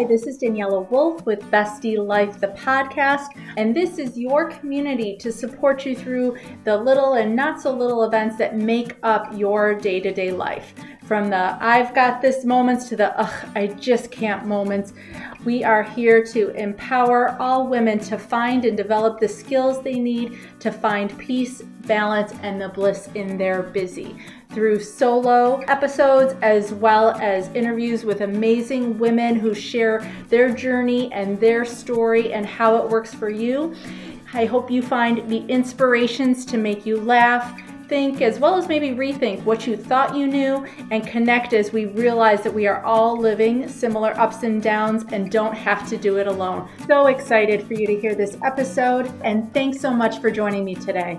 Hi, this is Daniela Wolf with Bestie Life, the podcast, and this is your community to support you through the little and not so little events that make up your day to day life. From the I've got this moments to the ugh, I just can't moments. We are here to empower all women to find and develop the skills they need to find peace, balance, and the bliss in their busy through solo episodes as well as interviews with amazing women who share their journey and their story and how it works for you. I hope you find the inspirations to make you laugh, think, as well as maybe rethink what you thought you knew and connect as we realize that we are all living similar ups and downs and don't have to do it alone. So excited for you to hear this episode, and thanks so much for joining me today.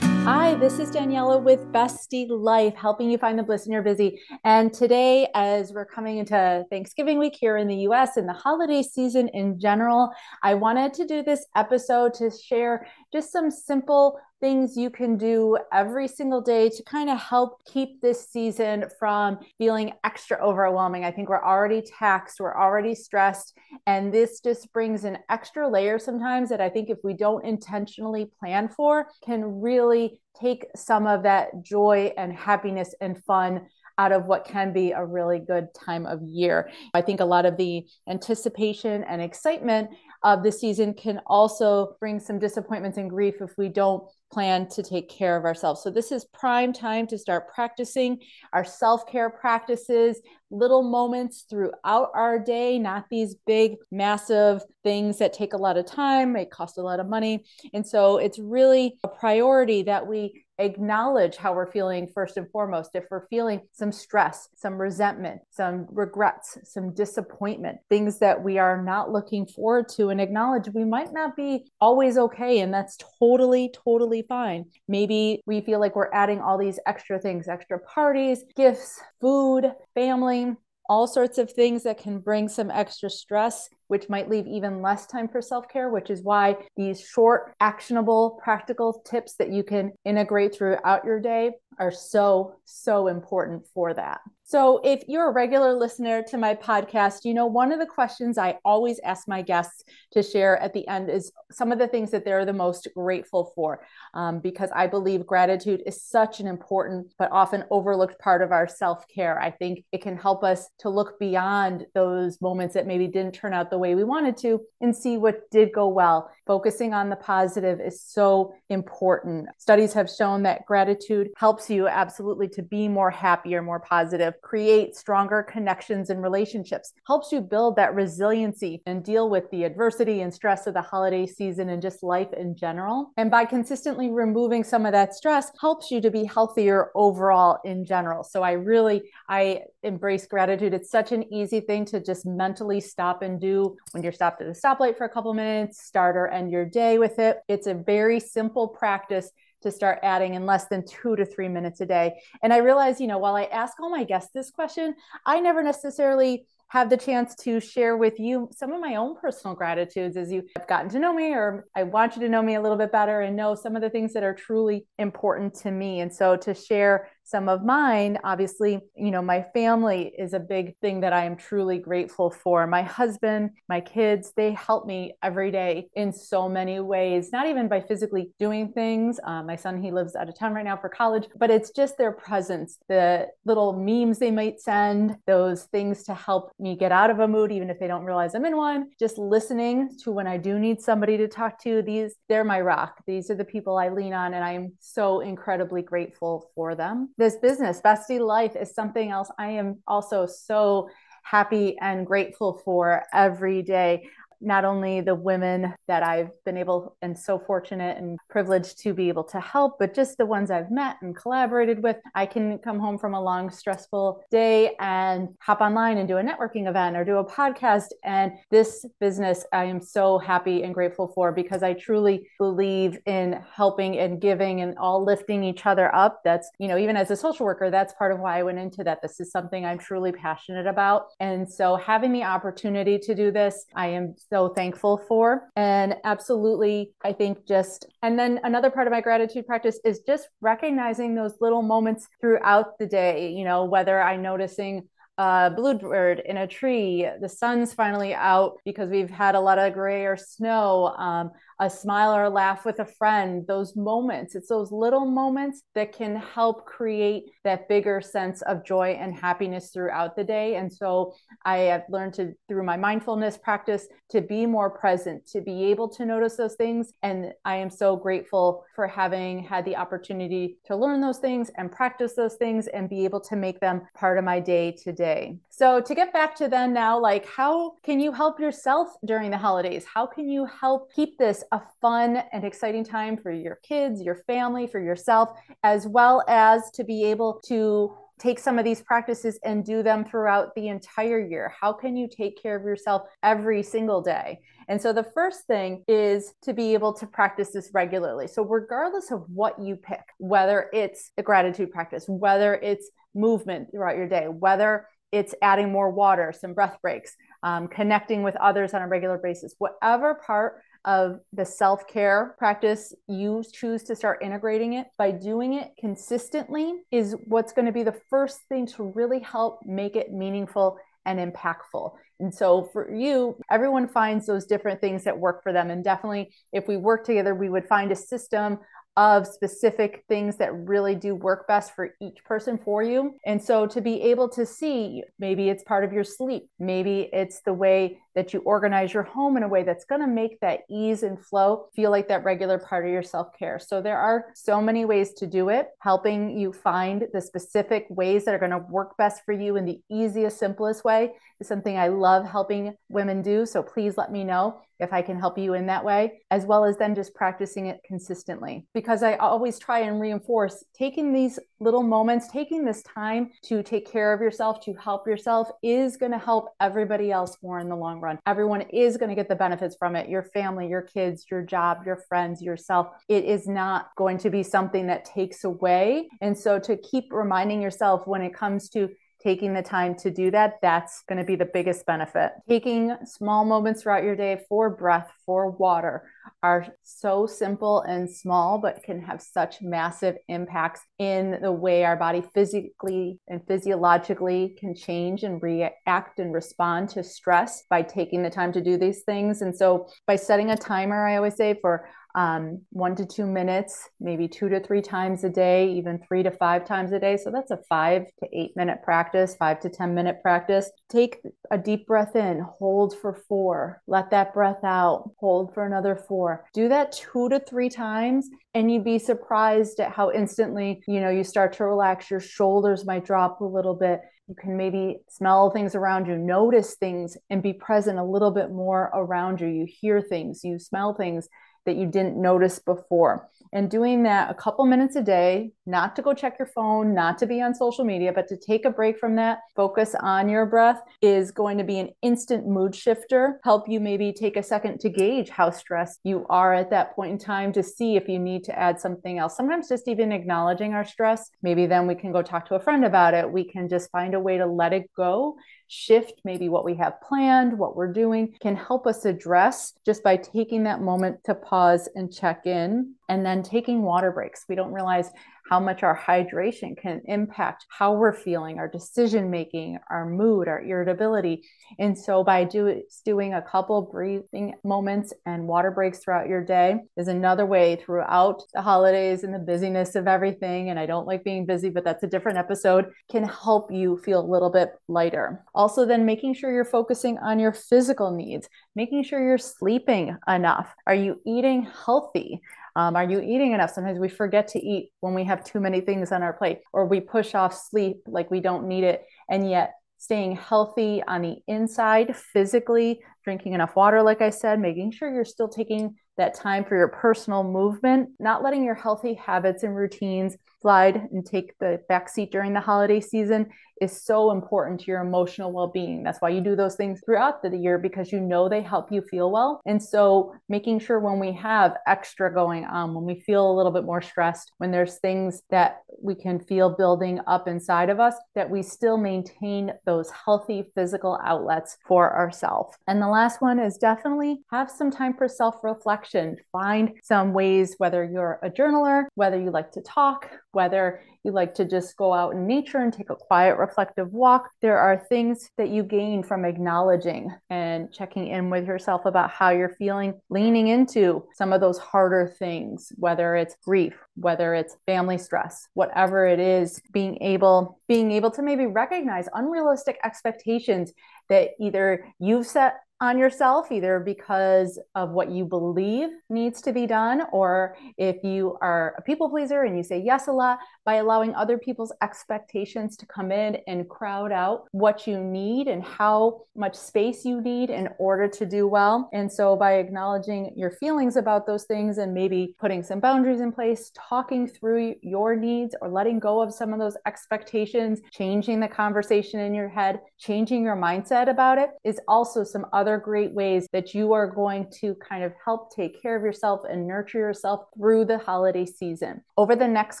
Hi, this is Daniela with Bestie Life, helping you find the bliss in your busy. And today, as we're coming into Thanksgiving week here in the US and the holiday season in general, I wanted to do this episode to share just some simple things you can do every single day to kind of help keep this season from feeling extra overwhelming. I think we're already taxed, we're already stressed, and this just brings an extra layer sometimes that I think if we don't intentionally plan for, can really take some of that joy and happiness and fun out of what can be a really good time of year. I think a lot of the anticipation and excitement of the season can also bring some disappointments and grief if we don't plan to take care of ourselves. So, this is prime time to start practicing our self care practices, little moments throughout our day, not these big, massive things that take a lot of time, may cost a lot of money. And so, it's really a priority that we acknowledge how we're feeling first and foremost. If we're feeling some stress, some resentment, some regrets, some disappointment, things that we are not looking forward to, and acknowledge we might not be always okay. And that's totally, totally fine. Maybe we feel like we're adding all these extra things, extra parties, gifts, food, family, all sorts of things that can bring some extra stress, which might leave even less time for self care, which is why these short, actionable, practical tips that you can integrate throughout your day are so, so important for that. So, if you're a regular listener to my podcast, you know, one of the questions I always ask my guests to share at the end is some of the things that they're the most grateful for, um, because I believe gratitude is such an important but often overlooked part of our self care. I think it can help us to look beyond those moments that maybe didn't turn out the way we wanted to and see what did go well. Focusing on the positive is so important. Studies have shown that gratitude helps you absolutely to be more happier, more positive create stronger connections and relationships, helps you build that resiliency and deal with the adversity and stress of the holiday season and just life in general. And by consistently removing some of that stress, helps you to be healthier overall in general. So I really, I embrace gratitude. It's such an easy thing to just mentally stop and do when you're stopped at a stoplight for a couple minutes, start or end your day with it. It's a very simple practice to start adding in less than two to three minutes a day. And I realize, you know, while I ask all my guests this question, I never necessarily have the chance to share with you some of my own personal gratitudes as you have gotten to know me, or I want you to know me a little bit better and know some of the things that are truly important to me. And so to share some of mine, obviously, you know, my family is a big thing that I am truly grateful for. My husband, my kids, they help me every day in so many ways, not even by physically doing things. Um, my son, he lives out of town right now for college, but it's just their presence, the little memes they might send, those things to help me get out of a mood, even if they don't realize I'm in one. Just listening to when I do need somebody to talk to, these, they're my rock. These are the people I lean on, and I am so incredibly grateful for them this business, Bestie Life, is something else I am also so happy and grateful for every day not only the women that I've been able and so fortunate and privileged to be able to help, but just the ones I've met and collaborated with. I can come home from a long, stressful day and hop online and do a networking event or do a podcast. And this business, I am so happy and grateful for because I truly believe in helping and giving and all lifting each other up. That's, you know, even as a social worker, that's part of why I went into that. This is something I'm truly passionate about. And so having the opportunity to do this, I am so thankful for. And absolutely, I think just, and then another part of my gratitude practice is just recognizing those little moments throughout the day, you know, whether I'm noticing a bluebird in a tree, the sun's finally out because we've had a lot of gray or snow, um, a smile or a laugh with a friend, those moments. It's those little moments that can help create that bigger sense of joy and happiness throughout the day. And so I have learned to, through my mindfulness practice, to be more present, to be able to notice those things. And I am so grateful for having had the opportunity to learn those things and practice those things and be able to make them part of my day today. So to get back to then now, like how can you help yourself during the holidays? How can you help keep this a fun and exciting time for your kids, your family, for yourself, as well as to be able to take some of these practices and do them throughout the entire year? How can you take care of yourself every single day? And so the first thing is to be able to practice this regularly. So, regardless of what you pick, whether it's a gratitude practice, whether it's movement throughout your day, whether it's adding more water, some breath breaks, um, connecting with others on a regular basis, whatever part of the self care practice you choose to start integrating it by doing it consistently is what's going to be the first thing to really help make it meaningful and impactful. And so for you, everyone finds those different things that work for them. And definitely, if we work together, we would find a system of specific things that really do work best for each person for you. And so to be able to see maybe it's part of your sleep, maybe it's the way that you organize your home in a way that's going to make that ease and flow feel like that regular part of your self care. So there are so many ways to do it, helping you find the specific ways that are going to work best for you in the easiest, simplest way is something I love helping women do. So please let me know if I can help you in that way, as well as then just practicing it consistently. Because I always try and reinforce taking these little moments, taking this time to take care of yourself, to help yourself is going to help everybody else more in the long run. Everyone is going to get the benefits from it your family, your kids, your job, your friends, yourself. It is not going to be something that takes away. And so to keep reminding yourself when it comes to taking the time to do that, that's going to be the biggest benefit. Taking small moments throughout your day for breath, for water are so simple and small, but can have such massive impacts in the way our body physically and physiologically can change and react and respond to stress by taking the time to do these things. And so, by setting a timer, I always say for um, one to two minutes, maybe two to three times a day, even three to five times a day. So that's a five to eight minute practice, five to 10 minute practice. Take a deep breath in, hold for four, let that breath out, hold for another four. Do that two to three times, and you'd be surprised at how instantly, you know, you start to relax. Your shoulders might drop a little bit. You can maybe smell things around you, notice things, and be present a little bit more around you. You hear things, you smell things that you didn't notice before. And doing that a couple minutes a day, not to go check your phone, not to be on social media, but to take a break from that, focus on your breath is going to be an instant mood shifter. Help you maybe take a second to gauge how stressed you are at that point in time to see if you need to add something else. Sometimes just even acknowledging our stress, maybe then we can go talk to a friend about it. We can just find a way to let it go shift maybe what we have planned, what we're doing, can help us address just by taking that moment to pause and check in and then taking water breaks. We don't realize how much our hydration can impact how we're feeling, our decision making, our mood, our irritability. And so, by do, doing a couple breathing moments and water breaks throughout your day is another way throughout the holidays and the busyness of everything. And I don't like being busy, but that's a different episode, can help you feel a little bit lighter. Also, then making sure you're focusing on your physical needs, making sure you're sleeping enough. Are you eating healthy? Um, are you eating enough? Sometimes we forget to eat when we have too many things on our plate, or we push off sleep like we don't need it. And yet, staying healthy on the inside, physically, drinking enough water, like I said, making sure you're still taking that time for your personal movement, not letting your healthy habits and routines slide and take the backseat during the holiday season is so important to your emotional well-being. That's why you do those things throughout the year because you know they help you feel well. And so making sure when we have extra going on, when we feel a little bit more stressed, when there's things that we can feel building up inside of us, that we still maintain those healthy physical outlets for ourselves. And the last one is definitely have some time for self-reflection. Find some ways whether you're a journaler, whether you like to talk, whether you like to just go out in nature and take a quiet, reflective walk. There are things that you gain from acknowledging and checking in with yourself about how you're feeling, leaning into some of those harder things, whether it's grief, whether it's family stress, whatever it is, being able being able to maybe recognize unrealistic expectations that either you've set on yourself, either because of what you believe needs to be done, or if you are a people pleaser and you say yes a lot, by allowing other people's expectations to come in and crowd out what you need and how much space you need in order to do well. And so, by acknowledging your feelings about those things and maybe putting some boundaries in place, talking through your needs or letting go of some of those expectations, changing the conversation in your head, changing your mindset about it is also some other other great ways that you are going to kind of help take care of yourself and nurture yourself through the holiday season. Over the next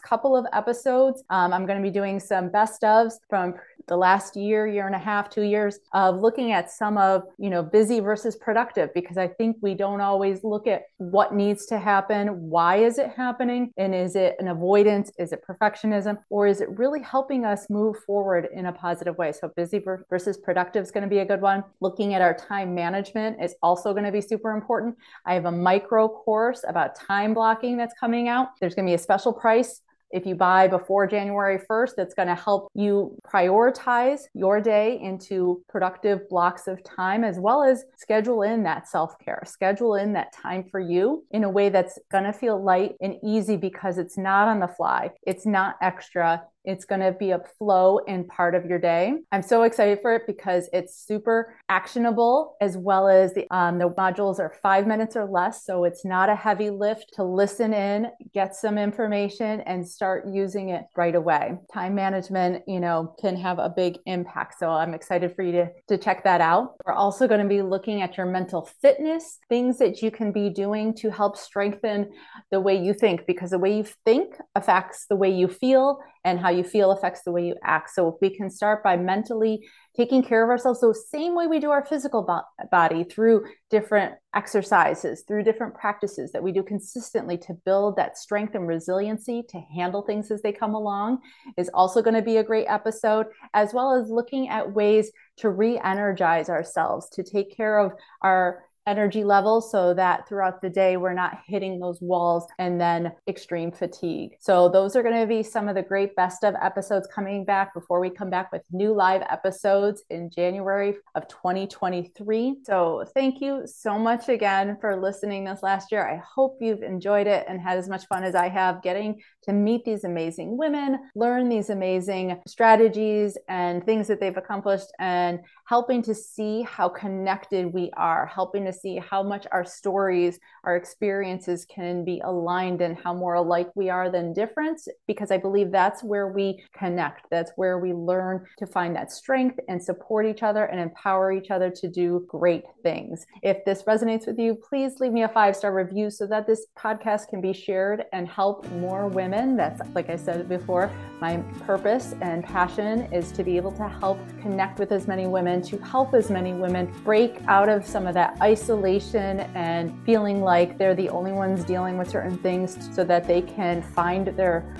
couple of episodes, um, I'm going to be doing some best ofs from the last year, year and a half, two years of looking at some of, you know, busy versus productive, because I think we don't always look at what needs to happen, why is it happening, and is it an avoidance, is it perfectionism, or is it really helping us move forward in a positive way? So busy versus productive is going to be a good one. Looking at our time management is also going to be super important. I have a micro course about time blocking that's coming out. There's going to be a special price if you buy before January 1st, that's going to help you prioritize your day into productive blocks of time, as well as schedule in that self care, schedule in that time for you in a way that's going to feel light and easy because it's not on the fly, it's not extra, it's going to be a flow and part of your day. I'm so excited for it because it's super actionable as well as the, um, the modules are five minutes or less. So it's not a heavy lift to listen in, get some information, and start using it right away. Time management, you know, can have a big impact. So I'm excited for you to, to check that out. We're also going to be looking at your mental fitness, things that you can be doing to help strengthen the way you think, because the way you think affects the way you feel and how you feel affects the way you act. So if we can start by mentally taking care of ourselves the same way we do our physical bo- body through different exercises, through different practices that we do consistently to build that strength and resiliency to handle things as they come along is also going to be a great episode, as well as looking at ways to re-energize ourselves, to take care of our energy levels so that throughout the day we're not hitting those walls and then extreme fatigue. So those are going to be some of the great best of episodes coming back before we come back with new live episodes in January of 2023. So thank you so much again for listening this last year. I hope you've enjoyed it and had as much fun as I have getting to meet these amazing women, learn these amazing strategies and things that they've accomplished and helping to see how connected we are, helping to see how much our stories, our experiences can be aligned and how more alike we are than different. Because I believe that's where we connect. That's where we learn to find that strength and support each other and empower each other to do great things. If this resonates with you, please leave me a five star review so that this podcast can be shared and help more women. That's, like I said before, my purpose and passion is to be able to help connect with as many women to help as many women break out of some of that isolation and feeling like they're the only ones dealing with certain things so that they can find their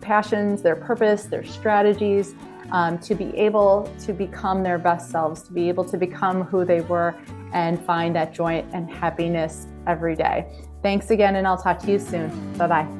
passions, their purpose, their strategies, um, to be able to become their best selves, to be able to become who they were and find that joy and happiness every day. Thanks again, and I'll talk to you soon. Bye bye.